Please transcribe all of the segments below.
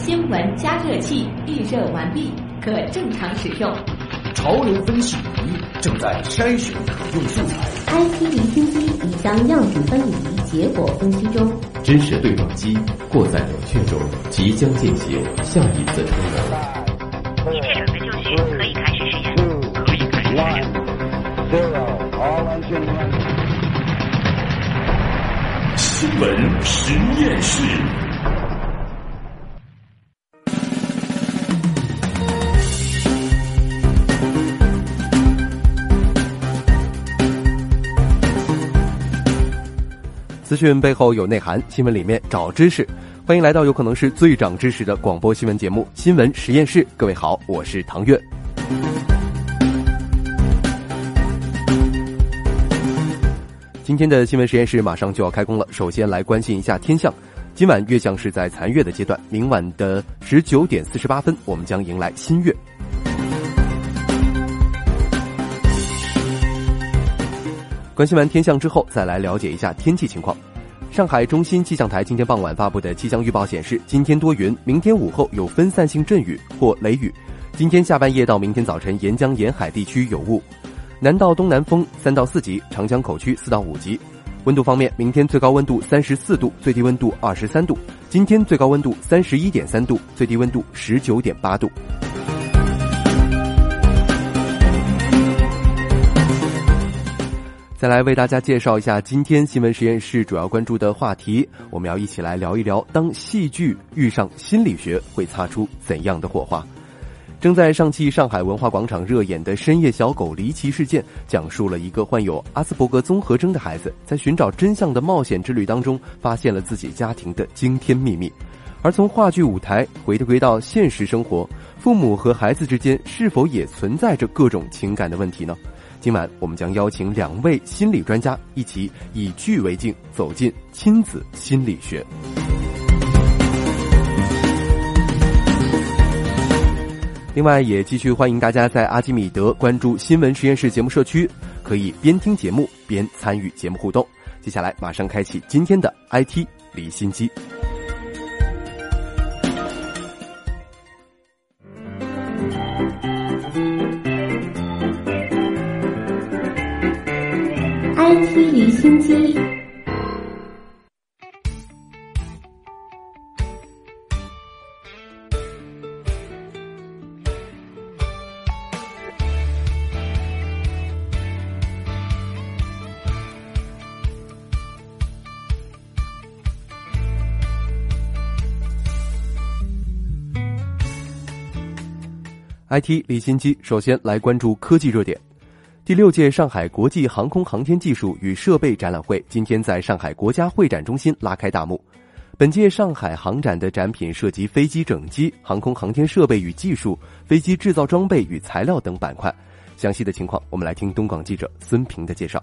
新闻加热器预热完毕，可正常使用。潮流分析仪正在筛选可用素材。IT 离心机已将样品分离，结果分析中。知识对撞机过载冷却中，即将进行下一次充能。一切准备就绪，可以开始实验。可以开始实验。新闻实验室。资讯背后有内涵，新闻里面找知识。欢迎来到有可能是最长知识的广播新闻节目《新闻实验室》。各位好，我是唐月。今天的新闻实验室马上就要开工了，首先来关心一下天象。今晚月相是在残月的阶段，明晚的十九点四十八分，我们将迎来新月。关心完天象之后，再来了解一下天气情况。上海中心气象台今天傍晚发布的气象预报显示，今天多云，明天午后有分散性阵雨或雷雨。今天下半夜到明天早晨，沿江沿海地区有雾，南到东南风三到四级，长江口区四到五级。温度方面，明天最高温度三十四度，最低温度二十三度；今天最高温度三十一点三度，最低温度十九点八度。再来为大家介绍一下今天新闻实验室主要关注的话题，我们要一起来聊一聊，当戏剧遇上心理学会擦出怎样的火花？正在上汽上海文化广场热演的《深夜小狗离奇事件》，讲述了一个患有阿斯伯格综合征的孩子在寻找真相的冒险之旅当中，发现了自己家庭的惊天秘密。而从话剧舞台回归到现实生活，父母和孩子之间是否也存在着各种情感的问题呢？今晚我们将邀请两位心理专家一起以剧为镜，走进亲子心理学。另外，也继续欢迎大家在阿基米德关注新闻实验室节目社区，可以边听节目边参与节目互动。接下来，马上开启今天的 IT 离心机。IT 离心机，首先来关注科技热点。第六届上海国际航空航天技术与设备展览会今天在上海国家会展中心拉开大幕。本届上海航展的展品涉及飞机整机、航空航天设备与技术、飞机制造装备与材料等板块。详细的情况，我们来听东广记者孙平的介绍。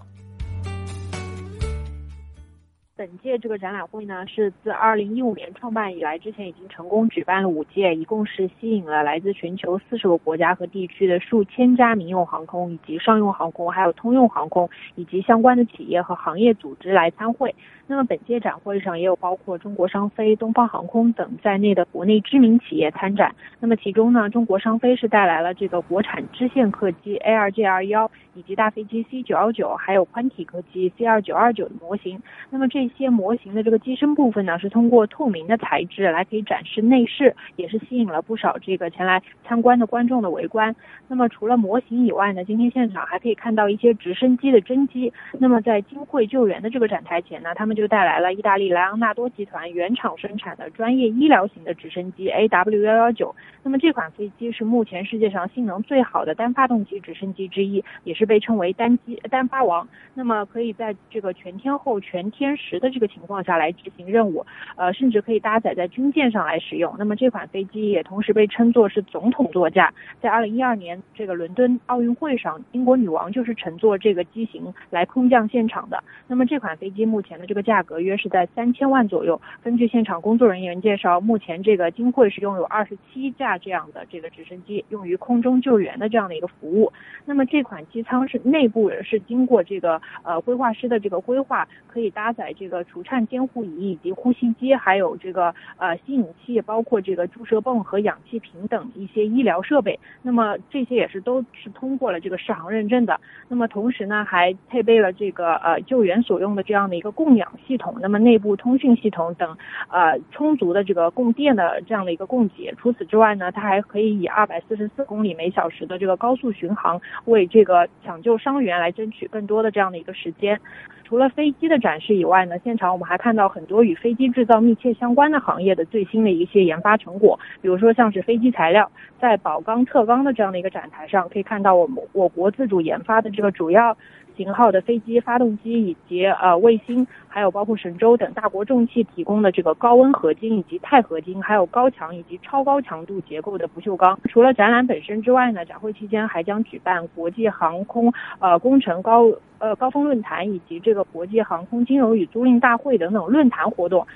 本届这个展览会呢，是自二零一五年创办以来，之前已经成功举办了五届，一共是吸引了来自全球四十个国家和地区的数千家民用航空以及商用航空，还有通用航空以及相关的企业和行业组织来参会。那么本届展会上也有包括中国商飞、东方航空等在内的国内知名企业参展。那么其中呢，中国商飞是带来了这个国产支线客机 ARJ21，以及大飞机 C919，还有宽体客机 C2929 的模型。那么这一些模型的这个机身部分呢，是通过透明的材质来可以展示内饰，也是吸引了不少这个前来参观的观众的围观。那么除了模型以外呢，今天现场还可以看到一些直升机的真机。那么在金汇救援的这个展台前呢，他们就带来了意大利莱昂纳多集团原厂生产的专业医疗型的直升机 AW 幺幺九。那么这款飞机是目前世界上性能最好的单发动机直升机之一，也是被称为单机单发王。那么可以在这个全天候、全天时的这个情况下来执行任务，呃，甚至可以搭载在军舰上来使用。那么这款飞机也同时被称作是总统座驾。在二零一二年这个伦敦奥运会上，英国女王就是乘坐这个机型来空降现场的。那么这款飞机目前的这个价格约是在三千万左右。根据现场工作人员介绍，目前这个金汇是拥有二十七架这样的这个直升机，用于空中救援的这样的一个服务。那么这款机舱是内部是经过这个呃规划师的这个规划，可以搭载这这个除颤监护仪以及呼吸机，还有这个呃吸引器，包括这个注射泵和氧气瓶等一些医疗设备。那么这些也是都是通过了这个适航认证的。那么同时呢，还配备了这个呃救援所用的这样的一个供氧系统，那么内部通讯系统等呃充足的这个供电的这样的一个供给。除此之外呢，它还可以以二百四十四公里每小时的这个高速巡航，为这个抢救伤员来争取更多的这样的一个时间。除了飞机的展示以外呢，现场我们还看到很多与飞机制造密切相关的行业的最新的一些研发成果，比如说像是飞机材料，在宝钢特钢的这样的一个展台上，可以看到我们我国自主研发的这个主要。型号的飞机发动机以及呃卫星，还有包括神舟等大国重器提供的这个高温合金以及钛合金，还有高强以及超高强度结构的不锈钢。除了展览本身之外呢，展会期间还将举办国际航空呃工程高呃高峰论坛以及这个国际航空金融与租赁大会等等论坛活动。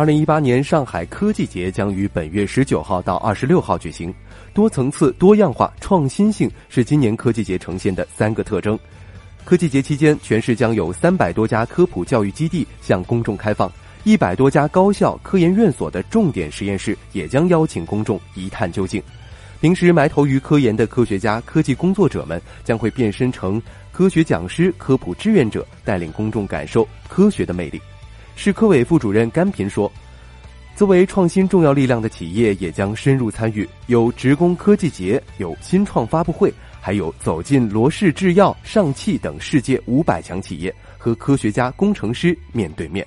二零一八年上海科技节将于本月十九号到二十六号举行。多层次、多样化、创新性是今年科技节呈现的三个特征。科技节期间，全市将有三百多家科普教育基地向公众开放，一百多家高校、科研院所的重点实验室也将邀请公众一探究竟。平时埋头于科研的科学家、科技工作者们将会变身成科学讲师、科普志愿者，带领公众感受科学的魅力。市科委副主任甘平说：“作为创新重要力量的企业，也将深入参与，有职工科技节，有新创发布会，还有走进罗氏制药、上汽等世界五百强企业，和科学家、工程师面对面。”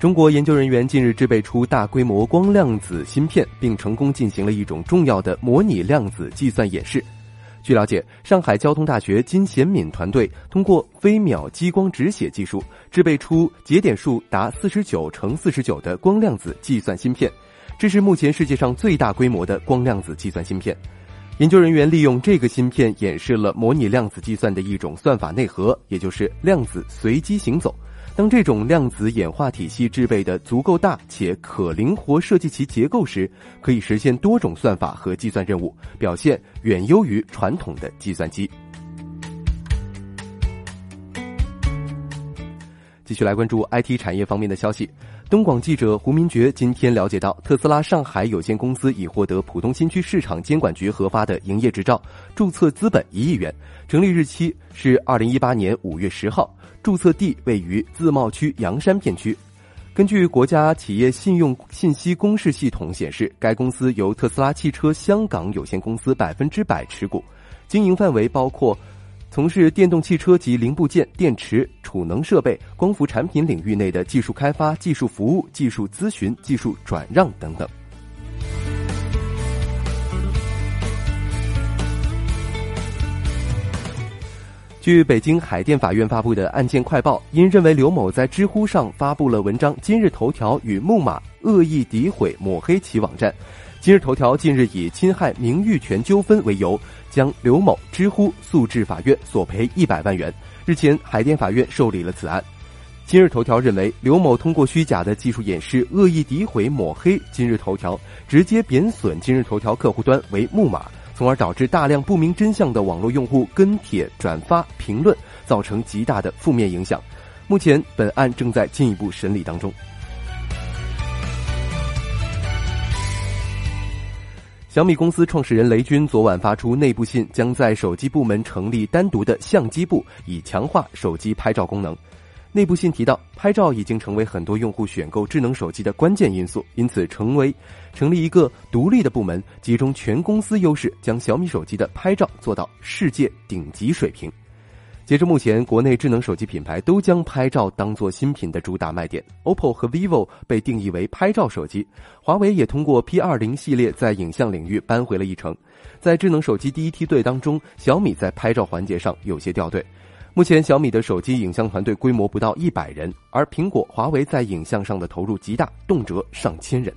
中国研究人员近日制备出大规模光量子芯片，并成功进行了一种重要的模拟量子计算演示。据了解，上海交通大学金贤敏团队通过飞秒激光直写技术，制备出节点数达四十九乘四十九的光量子计算芯片，这是目前世界上最大规模的光量子计算芯片。研究人员利用这个芯片演示了模拟量子计算的一种算法内核，也就是量子随机行走。当这种量子演化体系制备的足够大且可灵活设计其结构时，可以实现多种算法和计算任务，表现远优于传统的计算机。继续来关注 IT 产业方面的消息。东广记者胡明觉今天了解到，特斯拉上海有限公司已获得浦东新区市场监管局核发的营业执照，注册资本一亿元，成立日期是二零一八年五月十号。注册地位于自贸区洋山片区。根据国家企业信用信息公示系统显示，该公司由特斯拉汽车香港有限公司百分之百持股，经营范围包括从事电动汽车及零部件、电池、储能设备、光伏产品领域内的技术开发、技术服务、技术咨询、技术转让等等。据北京海淀法院发布的案件快报，因认为刘某在知乎上发布了文章《今日头条与木马恶意诋毁抹黑其网站》，今日头条近日以侵害名誉权纠纷为由，将刘某知乎诉至法院索赔一百万元。日前，海淀法院受理了此案。今日头条认为，刘某通过虚假的技术演示，恶意诋毁抹黑今日头条，直接贬损今日头条客户端为木马。从而导致大量不明真相的网络用户跟帖、转发、评论，造成极大的负面影响。目前，本案正在进一步审理当中。小米公司创始人雷军昨晚发出内部信，将在手机部门成立单独的相机部，以强化手机拍照功能。内部信提到，拍照已经成为很多用户选购智能手机的关键因素，因此成为成立一个独立的部门，集中全公司优势，将小米手机的拍照做到世界顶级水平。截至目前，国内智能手机品牌都将拍照当做新品的主打卖点，OPPO 和 vivo 被定义为拍照手机，华为也通过 P 二零系列在影像领域扳回了一城。在智能手机第一梯队当中，小米在拍照环节上有些掉队。目前，小米的手机影像团队规模不到一百人，而苹果、华为在影像上的投入极大，动辄上千人。